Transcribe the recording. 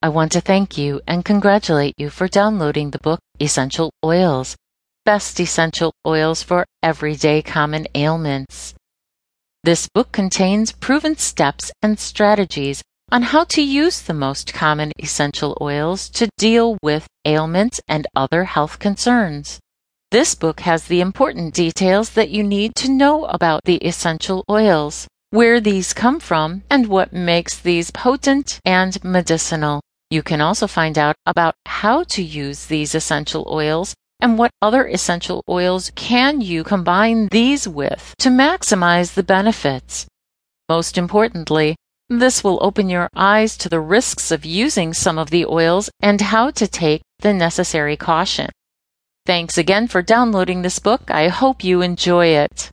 I want to thank you and congratulate you for downloading the book Essential Oils Best Essential Oils for Everyday Common Ailments. This book contains proven steps and strategies on how to use the most common essential oils to deal with ailments and other health concerns. This book has the important details that you need to know about the essential oils, where these come from, and what makes these potent and medicinal. You can also find out about how to use these essential oils and what other essential oils can you combine these with to maximize the benefits. Most importantly, this will open your eyes to the risks of using some of the oils and how to take the necessary caution. Thanks again for downloading this book. I hope you enjoy it.